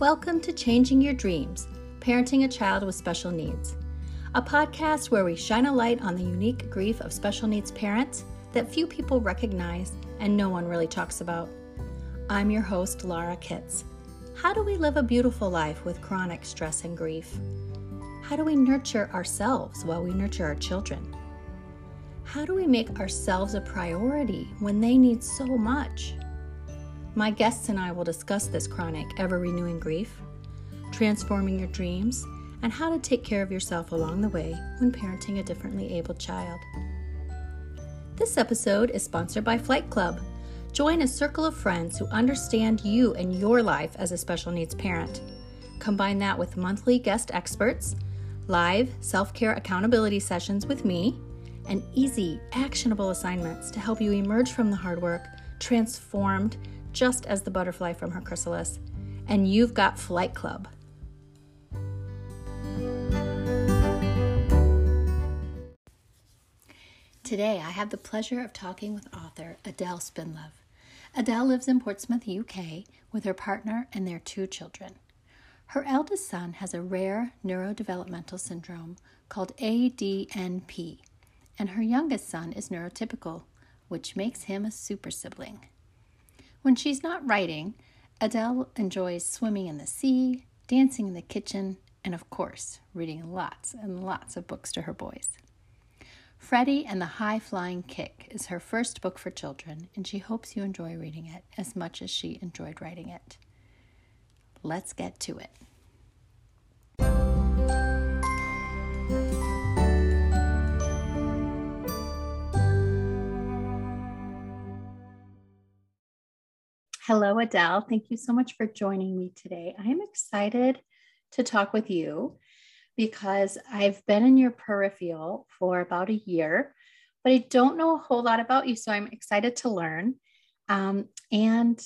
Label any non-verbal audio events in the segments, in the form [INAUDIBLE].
Welcome to Changing Your Dreams Parenting a Child with Special Needs, a podcast where we shine a light on the unique grief of special needs parents that few people recognize and no one really talks about. I'm your host, Laura Kitts. How do we live a beautiful life with chronic stress and grief? How do we nurture ourselves while we nurture our children? How do we make ourselves a priority when they need so much? My guests and I will discuss this chronic, ever renewing grief, transforming your dreams, and how to take care of yourself along the way when parenting a differently abled child. This episode is sponsored by Flight Club. Join a circle of friends who understand you and your life as a special needs parent. Combine that with monthly guest experts, live self care accountability sessions with me, and easy, actionable assignments to help you emerge from the hard work transformed just as the butterfly from her chrysalis, and you've got Flight Club. Today, I have the pleasure of talking with author Adele Spinlove. Adele lives in Portsmouth, UK, with her partner and their two children. Her eldest son has a rare neurodevelopmental syndrome called ADNP, and her youngest son is neurotypical, which makes him a super sibling. When she's not writing, Adele enjoys swimming in the sea, dancing in the kitchen, and of course, reading lots and lots of books to her boys. Freddie and the High Flying Kick is her first book for children, and she hopes you enjoy reading it as much as she enjoyed writing it. Let's get to it. Hello, Adele. Thank you so much for joining me today. I am excited to talk with you because I've been in your peripheral for about a year, but I don't know a whole lot about you. So I'm excited to learn um, and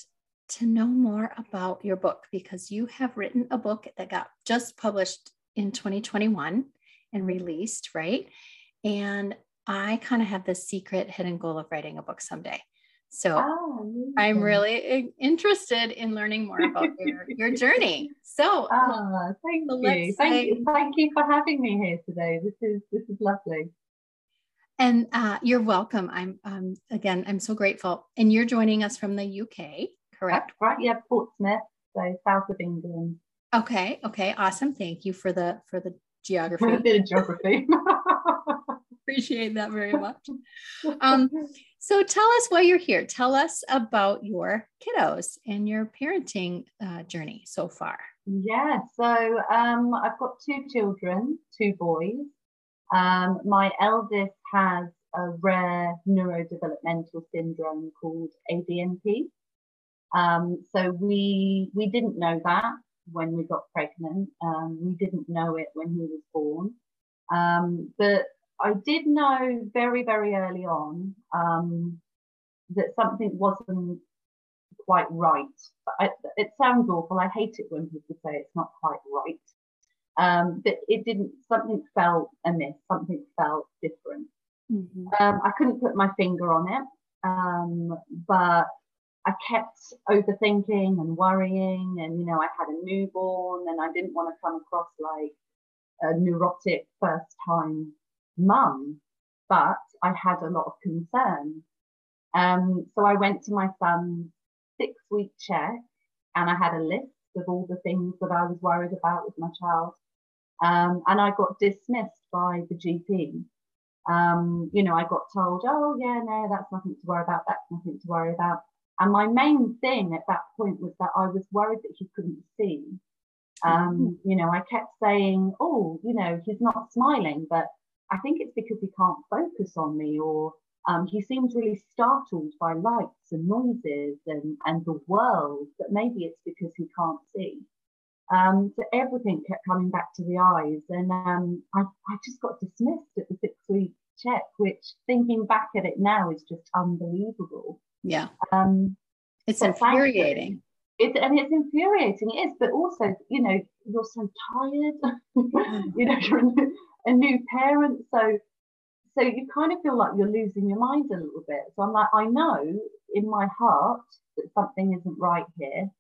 to know more about your book because you have written a book that got just published in 2021 and released, right? And I kind of have this secret hidden goal of writing a book someday. So oh, I'm really interested in learning more about your, your [LAUGHS] journey. So oh, thank so you. Thank say, you. Thank you for having me here today. This is this is lovely. And uh, you're welcome. I'm um, again, I'm so grateful. And you're joining us from the UK, correct? That's right. Yeah, Portsmouth, so south of England. Okay. Okay. Awesome. Thank you for the for the geography. [LAUGHS] the geography. [LAUGHS] Appreciate that very much. Um, so tell us why you're here. Tell us about your kiddos and your parenting uh, journey so far. Yeah, so um, I've got two children, two boys. Um, my eldest has a rare neurodevelopmental syndrome called ADNP. Um, so we we didn't know that when we got pregnant. Um, we didn't know it when he was born. Um, but I did know very, very early on um, that something wasn't quite right. I, it sounds awful. I hate it when people say it's not quite right. Um, but it didn't, something felt amiss, something felt different. Mm-hmm. Um, I couldn't put my finger on it, um, but I kept overthinking and worrying. And, you know, I had a newborn and I didn't want to come across like a neurotic first time mum, but I had a lot of concern. Um, so I went to my son's six week check and I had a list of all the things that I was worried about with my child. Um, and I got dismissed by the GP. Um, you know, I got told, oh, yeah, no, that's nothing to worry about. That's nothing to worry about. And my main thing at that point was that I was worried that he couldn't see. Um, mm-hmm. You know, I kept saying, oh, you know, he's not smiling, but I think it's because he can't focus on me or um, he seems really startled by lights and noises and, and the world, but maybe it's because he can't see. Um, so everything kept coming back to the eyes. And um, I, I just got dismissed at the six week check, which thinking back at it now is just unbelievable. Yeah. Um, it's infuriating. It's, and it's infuriating, it is, but also, you know, you're so tired. [LAUGHS] you know, a new parent. So so you kind of feel like you're losing your mind a little bit. So I'm like, I know in my heart that something isn't right here.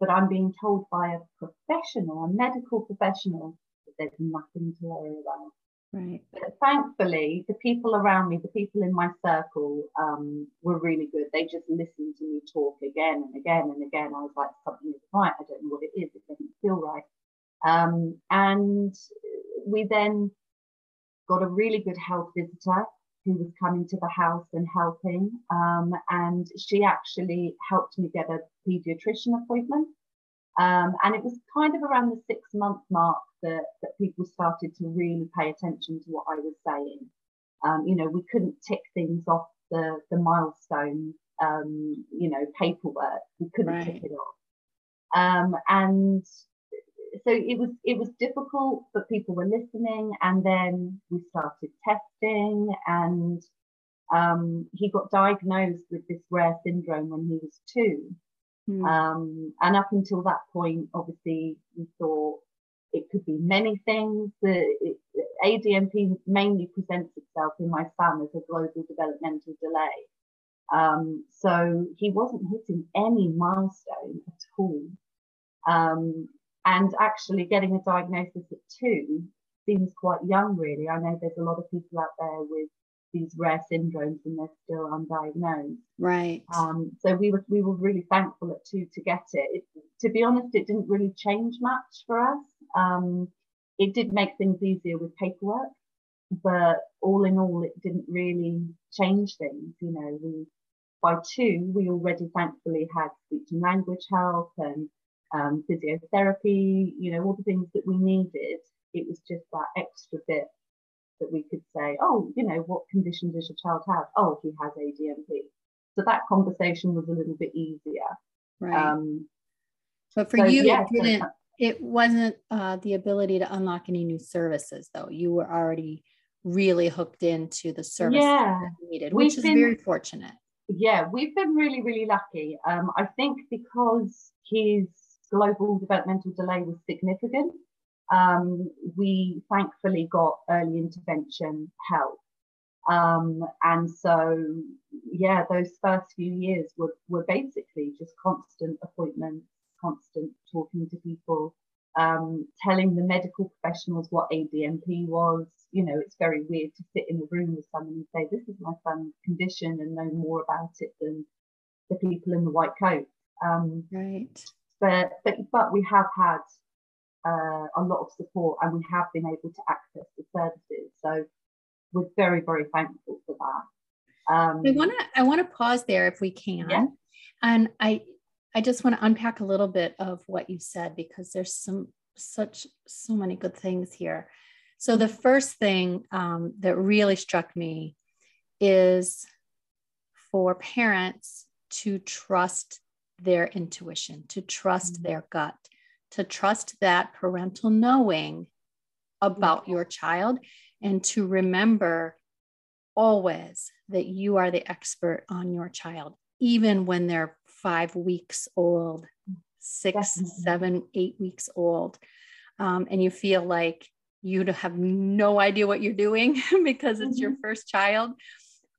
but I'm being told by a professional, a medical professional, that there's nothing to worry about. Right. But thankfully, the people around me, the people in my circle, um, were really good. They just listened to me talk again and again and again. I was like, something is right. I don't know what it is. It doesn't feel right. Um, and we then got a really good health visitor who was coming to the house and helping. Um, and she actually helped me get a pediatrician appointment. Um, and it was kind of around the six month mark that, that people started to really pay attention to what I was saying. Um, you know, we couldn't tick things off the, the milestone, um, you know, paperwork. We couldn't right. tick it off. Um, and so it was it was difficult, but people were listening, and then we started testing, and um, he got diagnosed with this rare syndrome when he was two. Mm. Um, and up until that point, obviously, we thought it could be many things. The ADNP mainly presents itself in my son as a global developmental delay. Um, so he wasn't hitting any milestone at all. Um, and actually getting a diagnosis at two seems quite young, really. I know there's a lot of people out there with these rare syndromes and they're still undiagnosed. Right. Um, so we were we were really thankful at two to get it. it. To be honest, it didn't really change much for us. Um, it did make things easier with paperwork, but all in all, it didn't really change things. You know, we by two we already thankfully had speech and language help and um, physiotherapy, you know, all the things that we needed. It was just that extra bit that we could say, oh, you know, what condition does your child have? Oh, he has ADNP. So that conversation was a little bit easier. Right. Um, but for so, you, yeah, it, didn't, it wasn't uh, the ability to unlock any new services, though. You were already really hooked into the service yeah. that you needed, which We've is been, very fortunate. Yeah, we've been really, really lucky. Um, I think because his global developmental delay was significant, um, we thankfully got early intervention help. Um, and so, yeah, those first few years were, were basically just constant appointments, constant talking to people, um, telling the medical professionals what ADNP was. You know, it's very weird to sit in a room with someone and say, This is my son's condition, and know more about it than the people in the white coat. Um, right. But, but, but we have had uh, a lot of support and we have been able to access the services. So we're very, very thankful for that. Um, I want to I want to pause there if we can, yeah. and I I just want to unpack a little bit of what you said because there's some such so many good things here. So the first thing um, that really struck me is for parents to trust their intuition, to trust mm-hmm. their gut, to trust that parental knowing about your child and to remember always that you are the expert on your child, even when they're five weeks old, six, Definitely. seven, eight weeks old. Um, and you feel like you have no idea what you're doing [LAUGHS] because it's mm-hmm. your first child.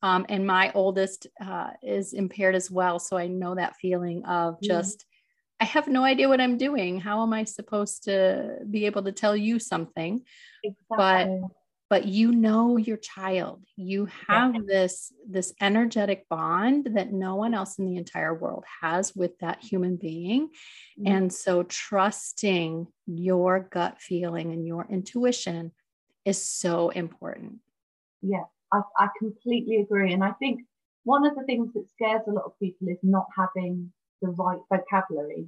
Um, and my oldest uh, is impaired as well. So I know that feeling of just I have no idea what I'm doing. How am I supposed to be able to tell you something? Exactly. But but you know your child. You have yeah. this this energetic bond that no one else in the entire world has with that human being. Mm-hmm. And so trusting your gut feeling and your intuition is so important. Yeah, I, I completely agree. And I think one of the things that scares a lot of people is not having the right vocabulary.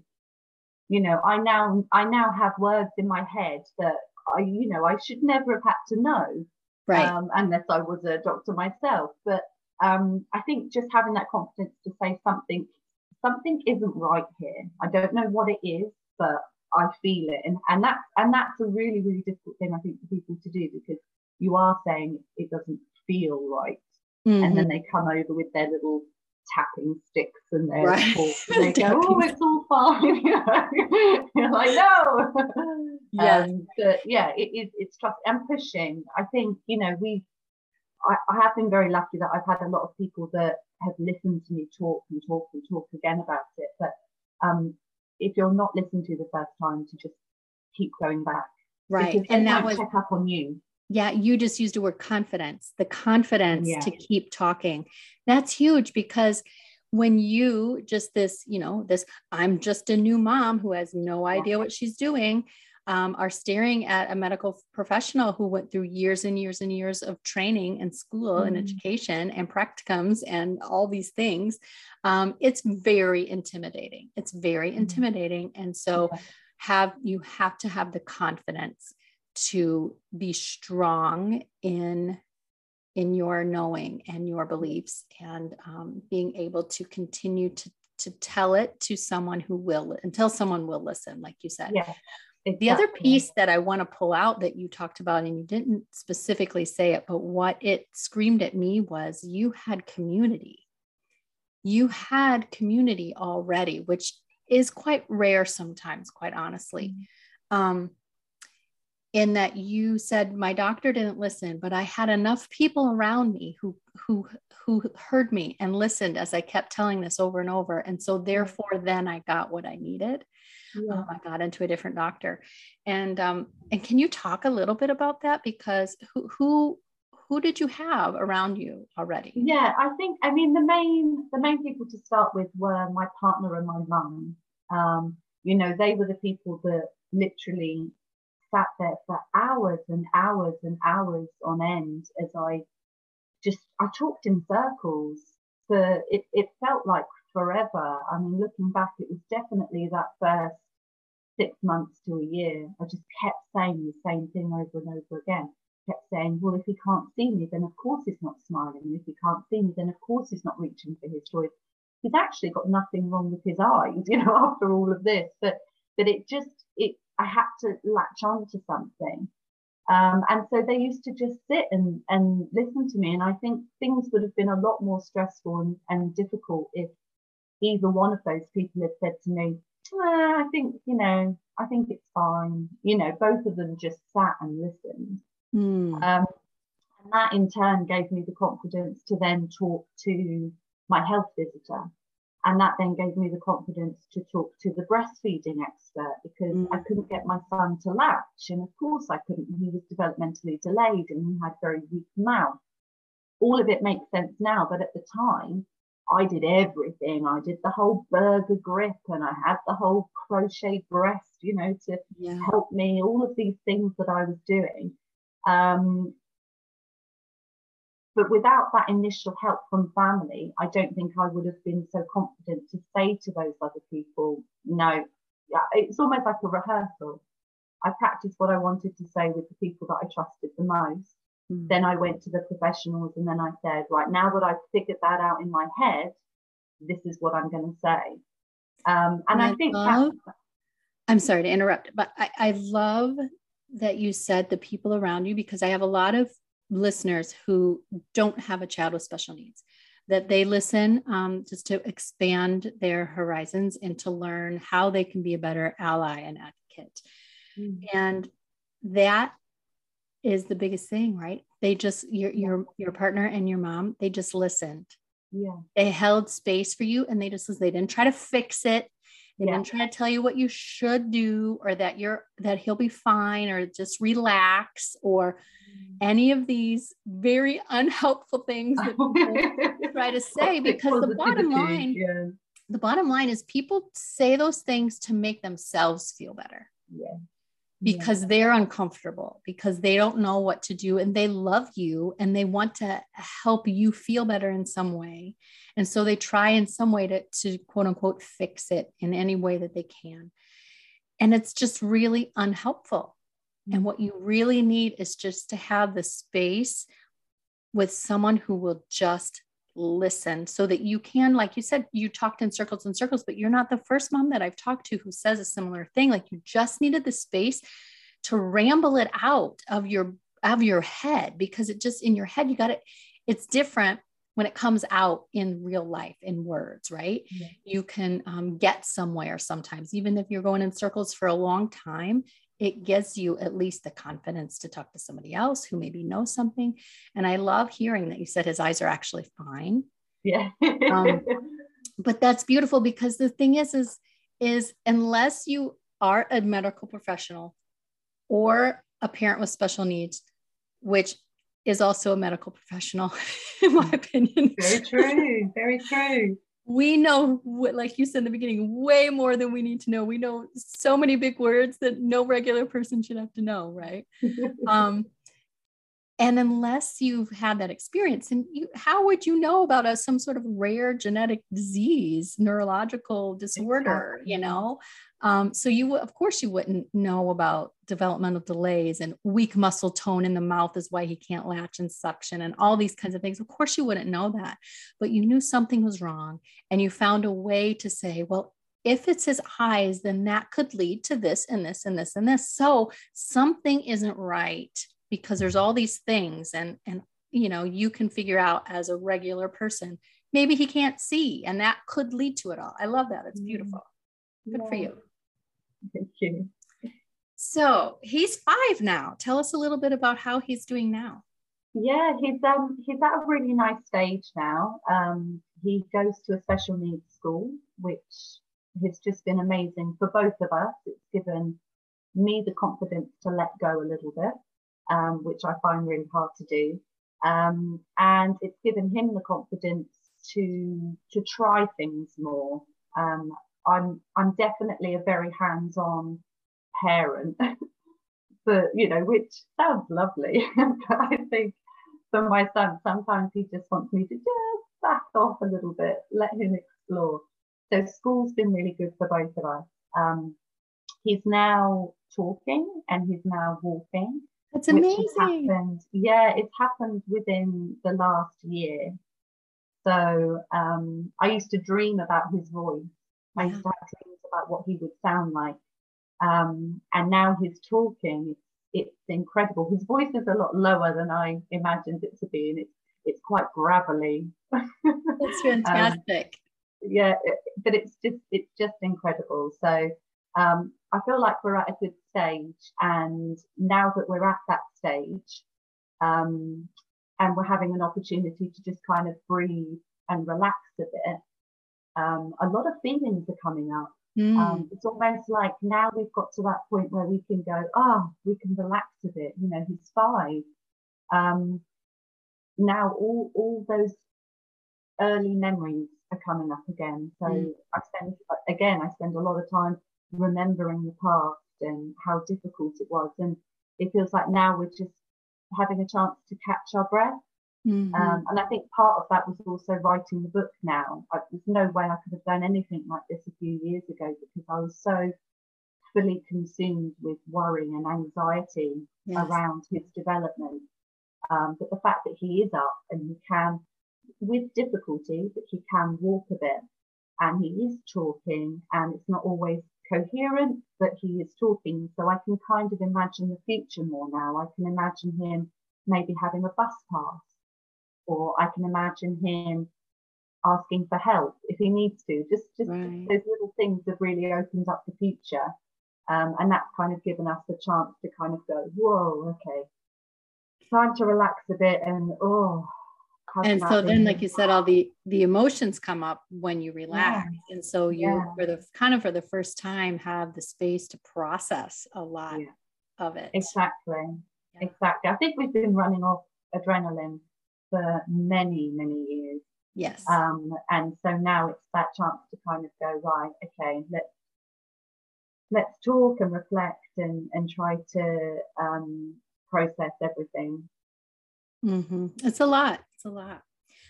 You know, I now I now have words in my head that I, you know, I should never have had to know, right? Um, unless I was a doctor myself. But um, I think just having that confidence to say something, something isn't right here. I don't know what it is, but I feel it, and and that's and that's a really really difficult thing I think for people to do because you are saying it doesn't feel right, mm-hmm. and then mm-hmm. they come over with their little tapping sticks and their right. [LAUGHS] and they go, oh, it's all fine. [LAUGHS] you know, [LAUGHS] you're like, no. Yeah. Um, but yeah, it, it, it's trust and pushing. I think, you know, we, I, I have been very lucky that I've had a lot of people that have listened to me talk and talk and talk again about it. But um, if you're not listening to the first time, to just keep going back. Right. And that was check up on you. Yeah, you just used the word confidence, the confidence yeah. to keep talking. That's huge because when you just this, you know, this, I'm just a new mom who has no idea what she's doing um, are staring at a medical professional who went through years and years and years of training and school mm-hmm. and education and practicums and all these things, um, it's very intimidating. It's very mm-hmm. intimidating. And so, have you have to have the confidence to be strong in in your knowing and your beliefs and um, being able to continue to to tell it to someone who will until someone will listen like you said yeah Exactly. The other piece that I want to pull out that you talked about, and you didn't specifically say it, but what it screamed at me was you had community. You had community already, which is quite rare sometimes, quite honestly. Mm-hmm. Um, in that you said my doctor didn't listen, but I had enough people around me who who who heard me and listened as I kept telling this over and over. And so therefore then I got what I needed yeah. um, I got into a different doctor. And um, and can you talk a little bit about that? Because who who who did you have around you already? Yeah, I think I mean the main the main people to start with were my partner and my mum. Um, you know, they were the people that literally sat there for hours and hours and hours on end as I just I talked in circles for it, it felt like forever. I mean, looking back, it was definitely that first six months to a year. I just kept saying the same thing over and over again. Kept saying, well, if he can't see me, then of course he's not smiling. And if he can't see me, then of course he's not reaching for his toys. He's actually got nothing wrong with his eyes, [LAUGHS] you know, after all of this. But but it just it I had to latch on to something. Um, and so they used to just sit and, and listen to me. And I think things would have been a lot more stressful and, and difficult if either one of those people had said to me, well, I think, you know, I think it's fine. You know, both of them just sat and listened. Mm. Um, and that in turn gave me the confidence to then talk to my health visitor. And that then gave me the confidence to talk to the breastfeeding expert because mm. I couldn't get my son to latch. And of course, I couldn't. He was developmentally delayed and he had very weak mouth. All of it makes sense now, but at the time, I did everything. I did the whole burger grip and I had the whole crochet breast, you know, to yeah. help me, all of these things that I was doing. Um, but without that initial help from family, I don't think I would have been so confident to say to those other people, no, yeah, it's almost like a rehearsal. I practiced what I wanted to say with the people that I trusted the most. Mm. Then I went to the professionals and then I said, right, now that I've figured that out in my head, this is what I'm going to say. Um, and I, I think love, I'm sorry to interrupt, but I, I love that you said the people around you because I have a lot of listeners who don't have a child with special needs that they listen um, just to expand their horizons and to learn how they can be a better ally and advocate. Mm. And that is the biggest thing, right? They just your your your partner and your mom, they just listened. Yeah. They held space for you and they just they didn't try to fix it. They yeah. didn't try to tell you what you should do or that you're that he'll be fine or just relax or mm. any of these very [LAUGHS] unhelpful things that [LAUGHS] people try to say because the bottom line yeah. the bottom line is people say those things to make themselves feel better. Yeah because yeah. they're uncomfortable because they don't know what to do and they love you and they want to help you feel better in some way. And so they try in some way to, to quote unquote fix it in any way that they can. And it's just really unhelpful. Mm. And what you really need is just to have the space with someone who will just listen so that you can like you said you talked in circles and circles but you're not the first mom that i've talked to who says a similar thing like you just needed the space to ramble it out of your of your head because it just in your head you got it it's different when it comes out in real life in words right yeah. you can um, get somewhere sometimes even if you're going in circles for a long time it gives you at least the confidence to talk to somebody else who maybe knows something. And I love hearing that you said his eyes are actually fine. Yeah. um, [LAUGHS] but that's beautiful because the thing is, is is unless you are a medical professional or a parent with special needs, which is also a medical professional, [LAUGHS] in my opinion. Very true. Very true. We know, like you said in the beginning, way more than we need to know. We know so many big words that no regular person should have to know, right? [LAUGHS] um, and unless you've had that experience, and you, how would you know about a, some sort of rare genetic disease, neurological disorder, exactly. you know? Um, so you, of course, you wouldn't know about developmental delays and weak muscle tone in the mouth is why he can't latch and suction and all these kinds of things. Of course, you wouldn't know that, but you knew something was wrong, and you found a way to say, well, if it's his eyes, then that could lead to this and this and this and this. So something isn't right because there's all these things and and you know you can figure out as a regular person maybe he can't see and that could lead to it all i love that it's mm-hmm. beautiful good yeah. for you thank you. So he's five now. Tell us a little bit about how he's doing now. Yeah he's um he's at a really nice stage now. Um he goes to a special needs school which has just been amazing for both of us. It's given me the confidence to let go a little bit um, which I find really hard to do. Um, and it's given him the confidence to to try things more. Um, I'm I'm definitely a very hands-on parent, [LAUGHS] but you know, which sounds lovely. [LAUGHS] but I think for my son, sometimes he just wants me to just back off a little bit, let him explore. So school's been really good for both of us. Um, he's now talking and he's now walking. That's amazing. Happened, yeah, it's happened within the last year. So um, I used to dream about his voice. I used to have dreams about what he would sound like. Um, and now he's talking. It's, it's incredible. His voice is a lot lower than I imagined it to be, and it's it's quite gravelly. [LAUGHS] It's fantastic. um, yeah, it, but it's just it's just incredible. So um, I feel like we're at a good stage, and now that we're at that stage, um, and we're having an opportunity to just kind of breathe and relax a bit, um, a lot of feelings are coming up. Mm. Um, it's almost like now we've got to that point where we can go, ah, oh, we can relax a bit. You know, he's five. Um, now all all those early memories are coming up again. So mm. I spend again, I spend a lot of time remembering the past and how difficult it was. And it feels like now we're just having a chance to catch our breath. Mm-hmm. Um, and I think part of that was also writing the book now. I, there's no way I could have done anything like this a few years ago because I was so fully consumed with worry and anxiety yes. around his development. Um, but the fact that he is up and he can, with difficulty, but he can walk a bit and he is talking and it's not always coherent, but he is talking. So I can kind of imagine the future more now. I can imagine him maybe having a bus pass, or I can imagine him asking for help if he needs to. Just, just right. those little things have really opened up the future. Um, and that's kind of given us the chance to kind of go, whoa, okay, time to relax a bit and, oh, and so then like you said all the the emotions come up when you relax yeah. and so you yeah. for the kind of for the first time have the space to process a lot yeah. of it exactly exactly i think we've been running off adrenaline for many many years yes um and so now it's that chance to kind of go right okay let's let's talk and reflect and and try to um process everything mm-hmm. it's a lot it's a lot.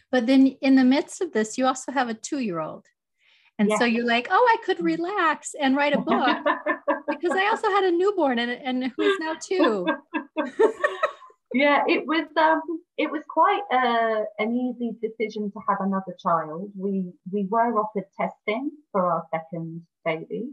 But then in the midst of this, you also have a two year old. And so you're like, oh, I could relax and write a book [LAUGHS] because I also had a newborn and, and who is now two. [LAUGHS] yeah, it was um, it was quite a, an easy decision to have another child. We we were offered testing for our second baby,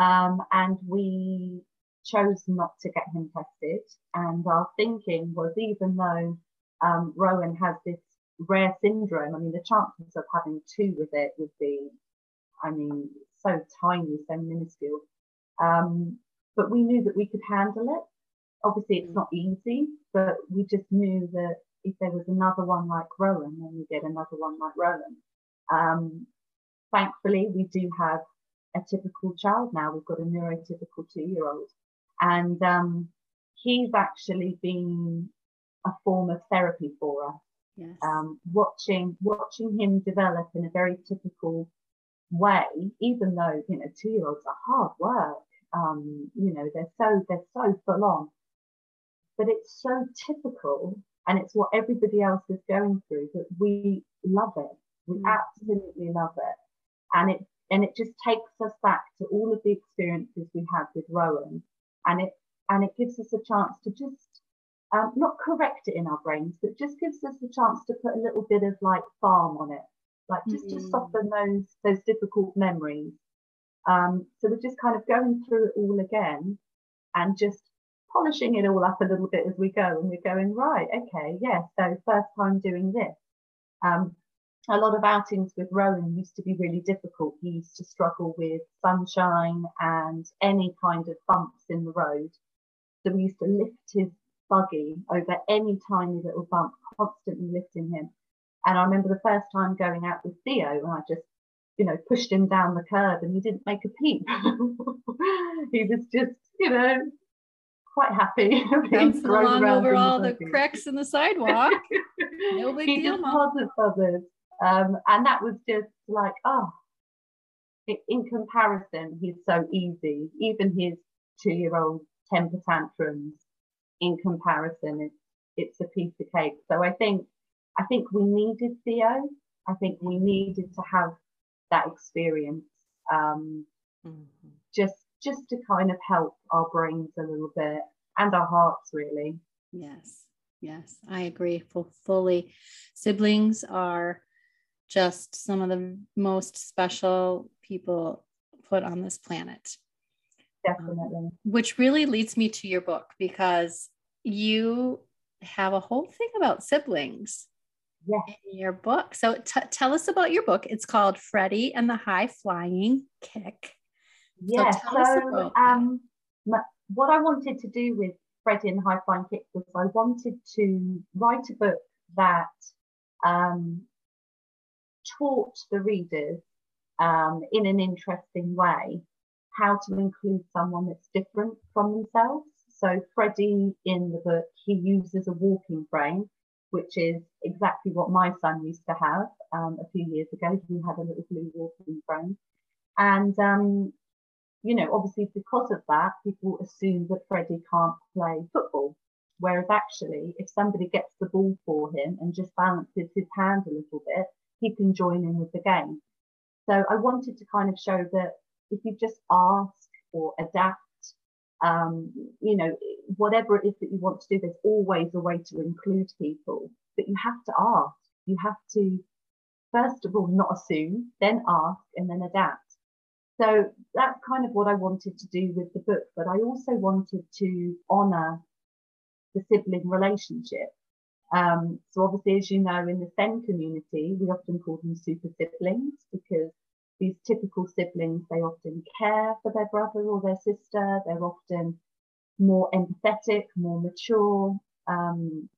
um, and we chose not to get him tested. And our thinking was, even though um, Rowan has this rare syndrome. I mean, the chances of having two with it would be, I mean, so tiny, so minuscule. Um, but we knew that we could handle it. Obviously, it's not easy, but we just knew that if there was another one like Rowan, then we get another one like Rowan. Um, thankfully, we do have a typical child now. We've got a neurotypical two-year-old, and um, he's actually been a form of therapy for us. Yes. Um, watching watching him develop in a very typical way, even though you know two-year-olds are hard work. Um, you know they're so they're so full on, but it's so typical, and it's what everybody else is going through that we love it. We mm. absolutely love it, and it and it just takes us back to all of the experiences we had with Rowan, and it and it gives us a chance to just um, not correct it in our brains, but just gives us a chance to put a little bit of like balm on it, like just mm. to soften those those difficult memories. Um, so we're just kind of going through it all again and just polishing it all up a little bit as we go. And we're going, right, okay, yeah, so first time doing this. Um, a lot of outings with Rowan used to be really difficult. He used to struggle with sunshine and any kind of bumps in the road. So we used to lift his buggy over any tiny little bump, constantly lifting him. And I remember the first time going out with Theo, and I just, you know, pushed him down the curb and he didn't make a peep. [LAUGHS] he was just, you know, quite happy. [LAUGHS] Bouncing along over all the cracks in the sidewalk. no [LAUGHS] big he deal, just wasn't bothered. Um, and that was just like, oh, in comparison, he's so easy. Even his two-year-old temper tantrums, in comparison, it's it's a piece of cake. So I think I think we needed Theo. I think we needed to have that experience, um, mm-hmm. just just to kind of help our brains a little bit and our hearts, really. Yes, yes, I agree For fully. Siblings are just some of the most special people put on this planet. Definitely. Um, which really leads me to your book because you have a whole thing about siblings yeah. in your book. So t- tell us about your book. It's called Freddie and the High Flying Kick. Yeah. So, so um, what I wanted to do with Freddie and High Flying Kick was I wanted to write a book that um, taught the readers um, in an interesting way how to include someone that's different from themselves. So Freddie in the book, he uses a walking frame, which is exactly what my son used to have um, a few years ago. He had a little blue walking frame. And, um, you know, obviously because of that, people assume that Freddie can't play football. Whereas actually, if somebody gets the ball for him and just balances his hand a little bit, he can join in with the game. So I wanted to kind of show that if you just ask or adapt, um, you know, whatever it is that you want to do, there's always a way to include people, but you have to ask. You have to, first of all, not assume, then ask, and then adapt. So that's kind of what I wanted to do with the book, but I also wanted to honour the sibling relationship. Um, so obviously, as you know, in the SEND community, we often call them super siblings because these typical siblings, they often care for their brother or their sister. They're often more empathetic, more mature, um,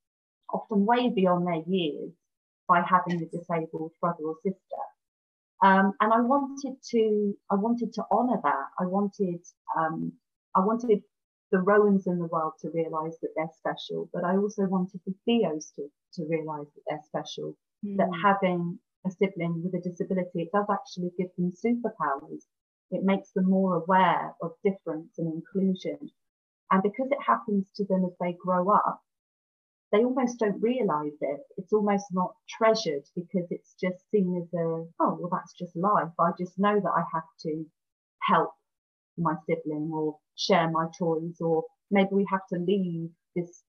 often way beyond their years by having a disabled brother or sister. Um, and I wanted to, I wanted to honour that. I wanted, um, I wanted the Rowans in the world to realise that they're special, but I also wanted the Theos to, to realise that they're special, mm. that hmm. having a sibling with a disability, it does actually give them superpowers. It makes them more aware of difference and inclusion. And because it happens to them as they grow up, they almost don't realize it. It's almost not treasured because it's just seen as a, oh, well, that's just life. I just know that I have to help my sibling or share my toys, or maybe we have to leave this,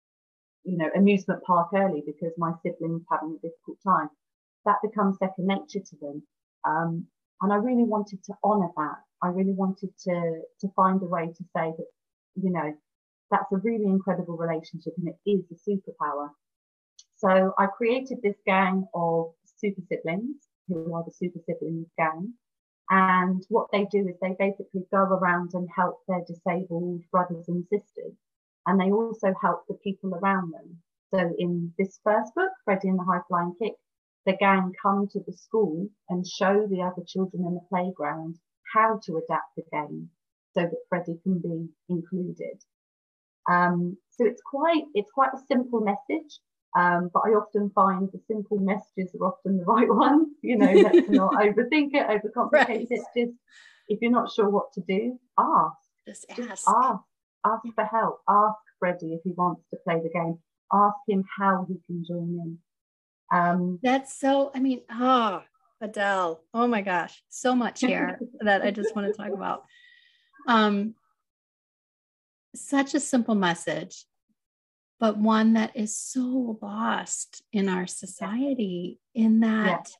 you know, amusement park early because my sibling's having a difficult time. That becomes second nature to them. Um, and I really wanted to honour that. I really wanted to to find a way to say that, you know, that's a really incredible relationship and it is a superpower. So I created this gang of super siblings who are the super siblings gang. And what they do is they basically go around and help their disabled brothers and sisters. And they also help the people around them. So in this first book, Freddie and the High Flying Kick, the gang come to the school and show the other children in the playground how to adapt the game so that Freddie can be included. Um, so it's quite it's quite a simple message, um, but I often find the simple messages are often the [LAUGHS] right ones. You know, let's [LAUGHS] not overthink it, overcomplicate right. it. Just if you're not sure what to do, ask. Just ask. Just ask. Ask for help. Ask Freddie if he wants to play the game. Ask him how he can join in. Um, That's so. I mean, oh, Adele. Oh my gosh, so much [LAUGHS] here that I just want to talk about. Um, such a simple message, but one that is so lost in our society in that yeah.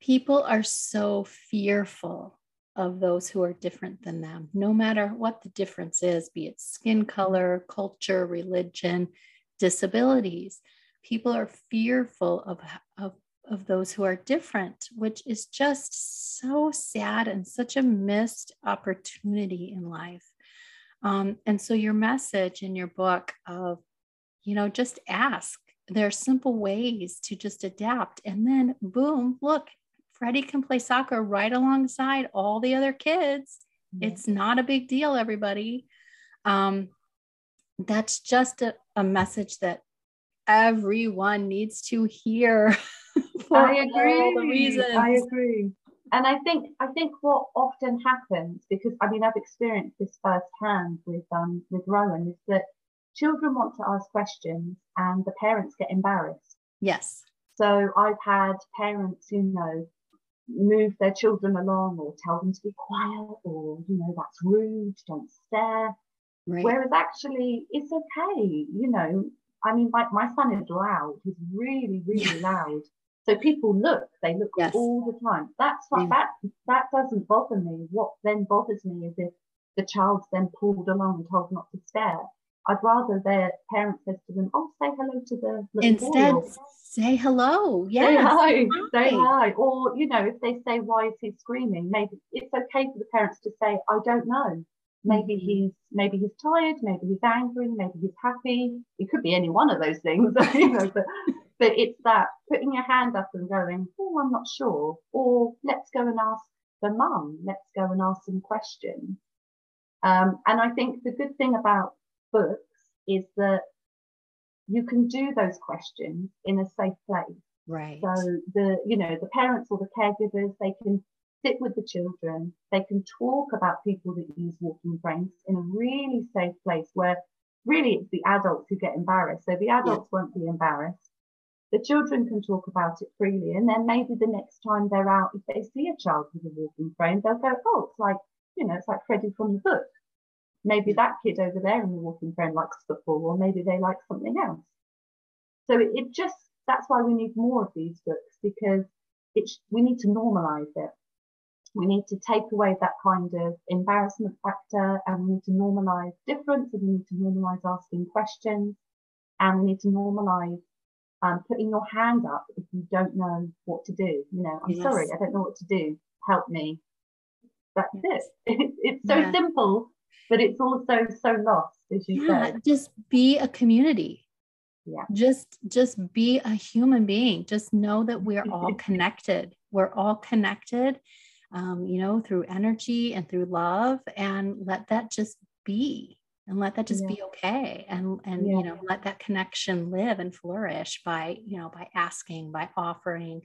people are so fearful of those who are different than them, no matter what the difference is, be it skin color, culture, religion, disabilities. People are fearful of, of, of those who are different, which is just so sad and such a missed opportunity in life. Um, and so, your message in your book of, you know, just ask. There are simple ways to just adapt. And then, boom, look, Freddie can play soccer right alongside all the other kids. It's not a big deal, everybody. Um, that's just a, a message that everyone needs to hear. [LAUGHS] For I agree. I agree. And I think I think what often happens, because I mean I've experienced this firsthand with um with Rowan, is that children want to ask questions and the parents get embarrassed. Yes. So I've had parents who know move their children along or tell them to be quiet or, you know, that's rude, don't stare. Right. Whereas actually it's okay, you know. I mean, my, my son is loud. He's really, really loud. So people look, they look yes. all the time. That's not, that, that doesn't bother me. What then bothers me is if the child's then pulled along and told not to stare. I'd rather their parents says to them, "Oh, say hello to the instead boy. say hello, yeah, say hi, say hi." Or you know, if they say, "Why is he screaming?" Maybe it's okay for the parents to say, "I don't know." Maybe mm-hmm. he's maybe he's tired, maybe he's angry, maybe he's happy. It could be any one of those things, [LAUGHS] you know. But but it's that putting your hand up and going, "Oh, I'm not sure," or let's go and ask the mum. Let's go and ask some questions. Um, and I think the good thing about books is that you can do those questions in a safe place. Right. So the, you know, the parents or the caregivers, they can sit with the children. They can talk about people that use walking frames in a really safe place where really it's the adults who get embarrassed. So the adults yeah. won't be embarrassed. The children can talk about it freely. And then maybe the next time they're out, if they see a child with a walking frame, they'll go, oh, it's like, you know, it's like Freddie from the book. Maybe that kid over there in the walking frame likes football, or maybe they like something else. So it, it just, that's why we need more of these books because it's, we need to normalize it. We need to take away that kind of embarrassment factor and we need to normalize difference and we need to normalize asking questions and we need to normalize um, putting your hand up if you don't know what to do. You know, I'm yes. sorry, I don't know what to do. Help me. That's yes. it. [LAUGHS] it's so yeah. simple, but it's also so lost, as you yeah, said. Just be a community. Yeah. Just just be a human being. Just know that we're [LAUGHS] all connected. We're all connected, um, you know, through energy and through love, and let that just be and let that just yeah. be okay and and yeah. you know let that connection live and flourish by you know by asking by offering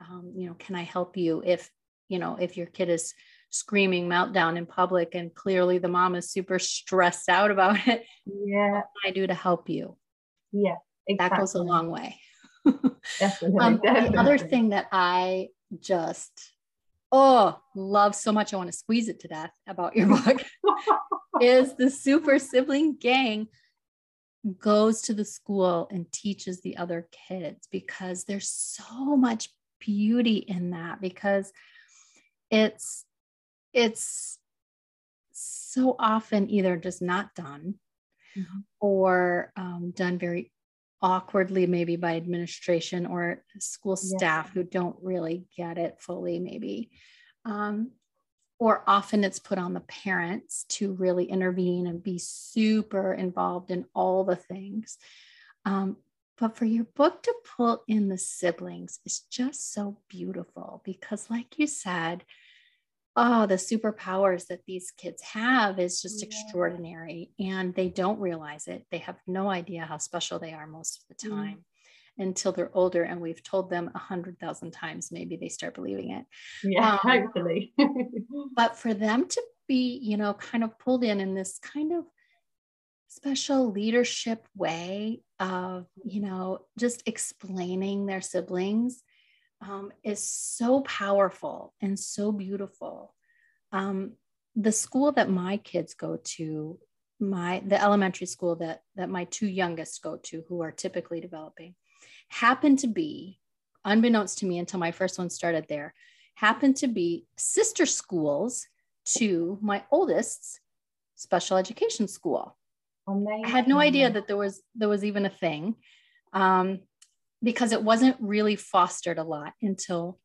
um, you know can i help you if you know if your kid is screaming meltdown in public and clearly the mom is super stressed out about [LAUGHS] it yeah what can i do to help you yeah exactly. that goes a long way [LAUGHS] definitely, um, definitely. the other thing that i just oh love so much i want to squeeze it to death about your book [LAUGHS] is the super sibling gang goes to the school and teaches the other kids because there's so much beauty in that because it's it's so often either just not done mm-hmm. or um, done very awkwardly, maybe by administration or school staff yeah. who don't really get it fully, maybe. Um, or often it's put on the parents to really intervene and be super involved in all the things. Um, but for your book to pull in the siblings is just so beautiful because, like you said, oh, the superpowers that these kids have is just yeah. extraordinary. And they don't realize it. They have no idea how special they are most of the mm. time. Mm. Until they're older, and we've told them a hundred thousand times, maybe they start believing it. Yeah, um, hopefully. [LAUGHS] but for them to be, you know, kind of pulled in in this kind of special leadership way of, you know, just explaining their siblings um, is so powerful and so beautiful. Um, the school that my kids go to, my the elementary school that that my two youngest go to, who are typically developing, happened to be, unbeknownst to me until my first one started there, happened to be sister schools to my oldest's special education school. Amazing. I had no idea that there was there was even a thing. Um, because it wasn't really fostered a lot until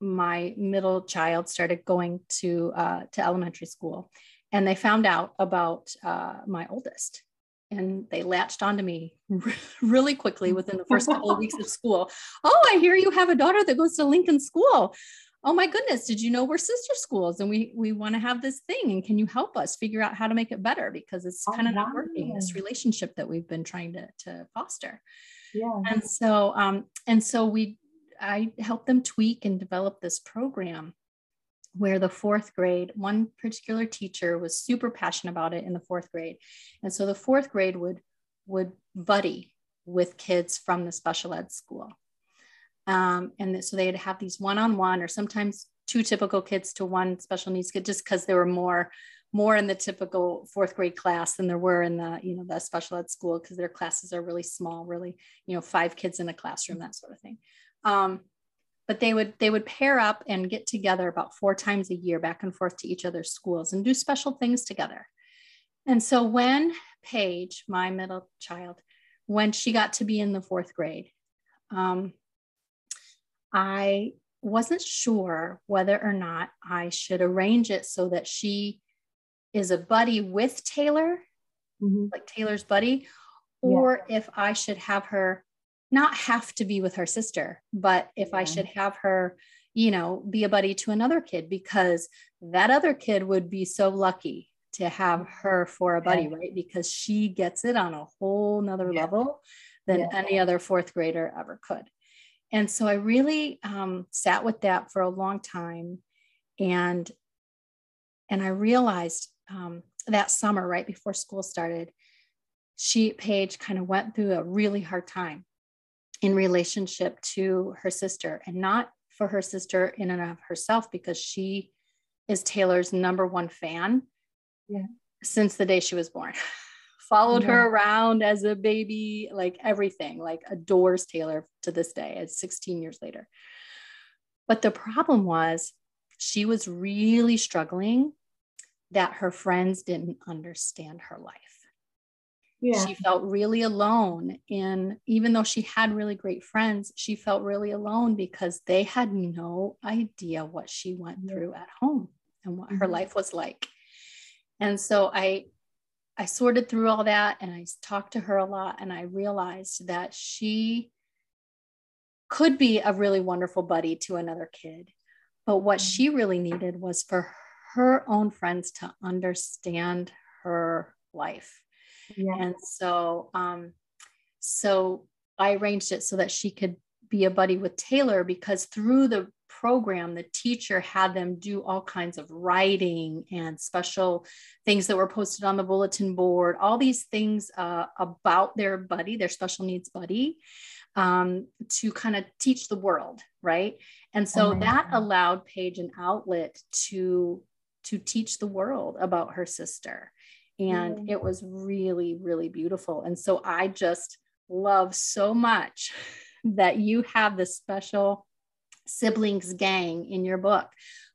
my middle child started going to uh, to elementary school, and they found out about uh, my oldest, and they latched onto me [LAUGHS] really quickly within the first couple of weeks of school. Oh, I hear you have a daughter that goes to Lincoln School. Oh my goodness, did you know we're sister schools and we we want to have this thing and can you help us figure out how to make it better because it's oh, kind of not working this relationship that we've been trying to to foster yeah. And so um and so we i helped them tweak and develop this program where the fourth grade one particular teacher was super passionate about it in the fourth grade. And so the fourth grade would would buddy with kids from the special ed school. Um, and so they'd have these one-on-one or sometimes two typical kids to one special needs kid just because there were more more in the typical fourth grade class than there were in the you know the special ed school because their classes are really small really you know five kids in a classroom that sort of thing. Um, but they would they would pair up and get together about four times a year back and forth to each other's schools and do special things together. And so when paige my middle child when she got to be in the fourth grade um, i wasn't sure whether or not i should arrange it so that she is a buddy with Taylor, mm-hmm. like Taylor's buddy, or yeah. if I should have her not have to be with her sister, but if yeah. I should have her, you know, be a buddy to another kid because that other kid would be so lucky to have her for a buddy, yeah. right? Because she gets it on a whole nother level than any other fourth grader ever could. And so I really um, sat with that for a long time. And and I realized um, that summer, right before school started, she, Paige, kind of went through a really hard time in relationship to her sister and not for her sister in and of herself because she is Taylor's number one fan yeah. since the day she was born. [LAUGHS] Followed yeah. her around as a baby, like everything, like adores Taylor to this day, as 16 years later. But the problem was she was really struggling that her friends didn't understand her life. Yeah. She felt really alone. And even though she had really great friends, she felt really alone because they had no idea what she went through at home and what mm-hmm. her life was like. And so I I sorted through all that and I talked to her a lot and I realized that she could be a really wonderful buddy to another kid. But what she really needed was for her own friends to understand her life. Yeah. And so, um, so I arranged it so that she could be a buddy with Taylor because through the program, the teacher had them do all kinds of writing and special things that were posted on the bulletin board, all these things uh, about their buddy, their special needs buddy, um, to kind of teach the world, right? And so oh that God. allowed Paige an outlet to to teach the world about her sister. And mm. it was really, really beautiful. And so I just love so much [LAUGHS] that you have this special siblings gang in your book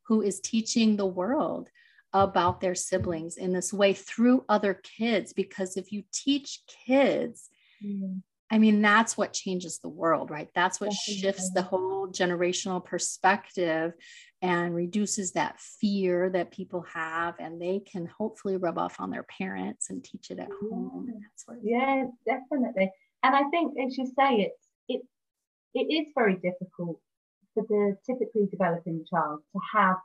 who is teaching the world about their siblings in this way through other kids. Because if you teach kids, mm. I mean, that's what changes the world, right? That's what shifts the whole generational perspective and reduces that fear that people have and they can hopefully rub off on their parents and teach it at mm-hmm. home And that's what. yeah definitely and I think, as you say, it's it it is very difficult for the typically developing child to have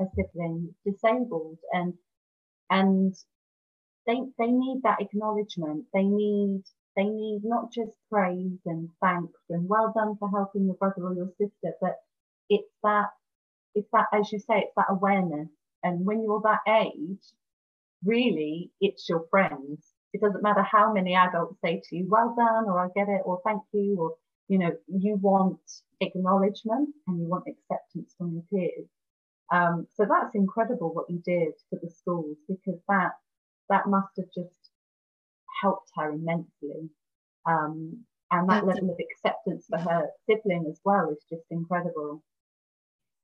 a sibling disabled, and and they they need that acknowledgement. They need they need not just praise and thanks and well done for helping your brother or your sister, but it's that it's that as you say, it's that awareness. And when you're that age, really it's your friends. It doesn't matter how many adults say to you, well done, or I get it, or thank you, or you know, you want acknowledgement and you want acceptance from your peers. Um, so that's incredible what you did for the schools because that that must have just helped her immensely. Um, and that level of acceptance for her sibling as well is just incredible.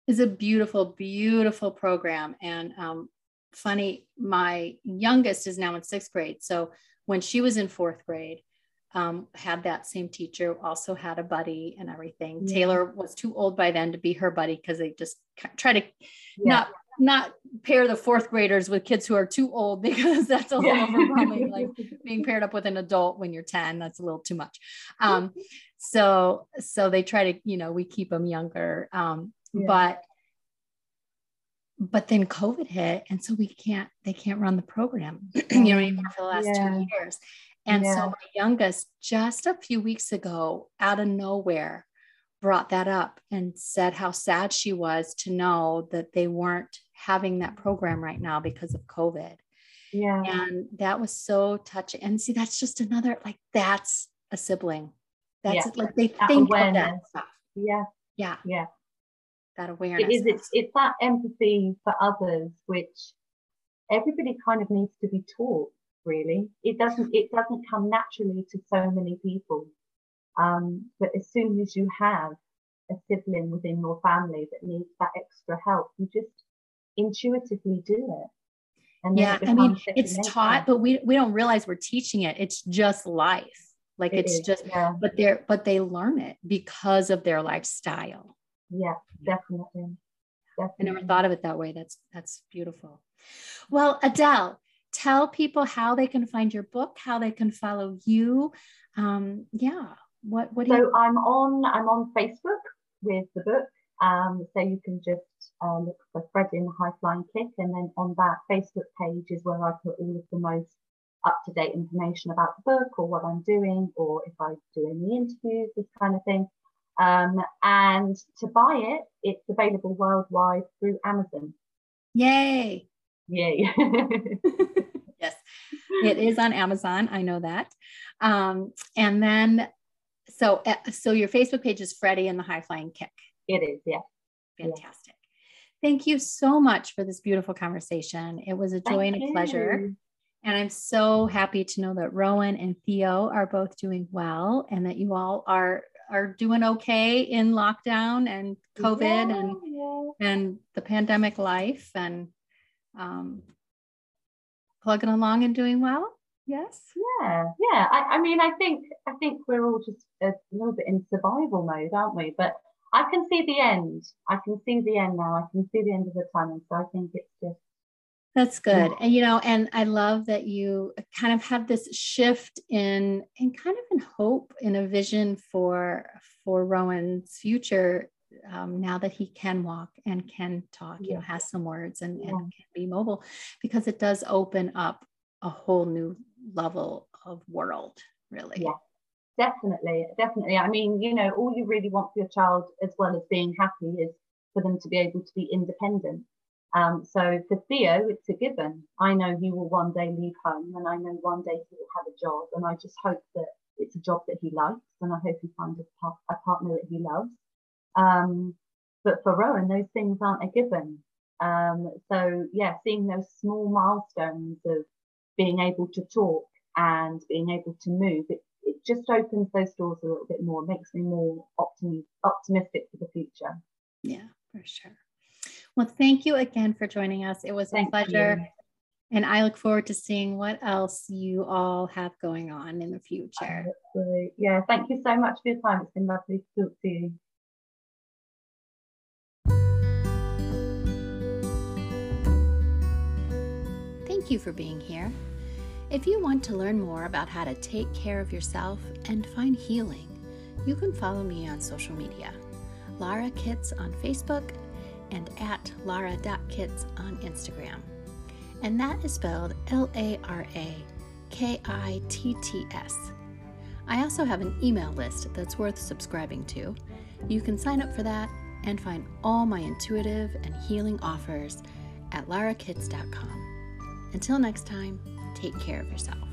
It's a beautiful, beautiful program. And um, funny, my youngest is now in sixth grade. So when she was in fourth grade, um, had that same teacher, also had a buddy and everything. Yeah. Taylor was too old by then to be her buddy because they just try to yeah. not not pair the fourth graders with kids who are too old [LAUGHS] because that's a little yeah. overwhelming. Like [LAUGHS] being paired up with an adult when you're 10, that's a little too much. Um, so so they try to, you know, we keep them younger. Um, but but then COVID hit, and so we can't, they can't run the program, [CLEARS THROAT] you know, anymore for the last yeah. two years. And yeah. so my youngest, just a few weeks ago, out of nowhere, brought that up and said how sad she was to know that they weren't having that program right now because of COVID. Yeah. And that was so touching. And see, that's just another, like, that's a sibling. That's yeah. like they that think awareness. of that stuff. Yeah. Yeah. Yeah that awareness. It is. It's, it's that empathy for others, which everybody kind of needs to be taught. Really, it doesn't. It doesn't come naturally to so many people. Um, but as soon as you have a sibling within your family that needs that extra help, you just intuitively do it. And yeah, I mean, it's taught, but we we don't realize we're teaching it. It's just life. Like it it's is, just, yeah. but they're but they learn it because of their lifestyle. Yeah, definitely. definitely. I never thought of it that way. That's that's beautiful. Well, Adele, tell people how they can find your book, how they can follow you. Um, yeah. What what so you- I'm on I'm on Facebook with the book. Um, so you can just uh, look for Freddie and the High Flying Kick, and then on that Facebook page is where I put all of the most up to date information about the book or what I'm doing, or if I do any interviews, this kind of thing. Um, and to buy it, it's available worldwide through Amazon. Yay! Yay! [LAUGHS] yes, it is on Amazon. I know that. Um, and then, so uh, so your Facebook page is Freddie and the High Flying Kick. It is, yeah. Fantastic. Yeah. Thank you so much for this beautiful conversation. It was a joy Thank and a you. pleasure. And I'm so happy to know that Rowan and Theo are both doing well and that you all are are doing okay in lockdown and COVID yeah, and yeah. and the pandemic life and um, plugging along and doing well. Yes. Yeah, yeah. I, I mean, I think I think we're all just a little bit in survival mode, aren't we? But I can see the end. I can see the end now. I can see the end of the tunnel. So I think it's just that's good. And you know, and I love that you kind of have this shift in in kind of in hope in a vision for for Rowan's future um, now that he can walk and can talk, you know, has some words and, and can be mobile, because it does open up a whole new level of world, really. Yeah, definitely, definitely. I mean, you know, all you really want for your child, as well as being happy, is for them to be able to be independent. Um, so for Theo, it's a given. I know he will one day leave home and I know one day he will have a job. And I just hope that it's a job that he likes and I hope he finds a, partner that he loves. Um, but for Rowan, those things aren't a given. Um, so yeah, seeing those small milestones of being able to talk and being able to move, it, it just opens those doors a little bit more, makes me more optimi- optimistic for the future. Yeah, for sure. Well, thank you again for joining us. It was a thank pleasure. You. And I look forward to seeing what else you all have going on in the future. Absolutely. Yeah, thank you so much for your time. It's been lovely to talk to you. Thank you for being here. If you want to learn more about how to take care of yourself and find healing, you can follow me on social media Lara Kitts on Facebook and at lara.kitts on Instagram. And that is spelled L A R A K I T T S. I also have an email list that's worth subscribing to. You can sign up for that and find all my intuitive and healing offers at larakitts.com. Until next time, take care of yourself.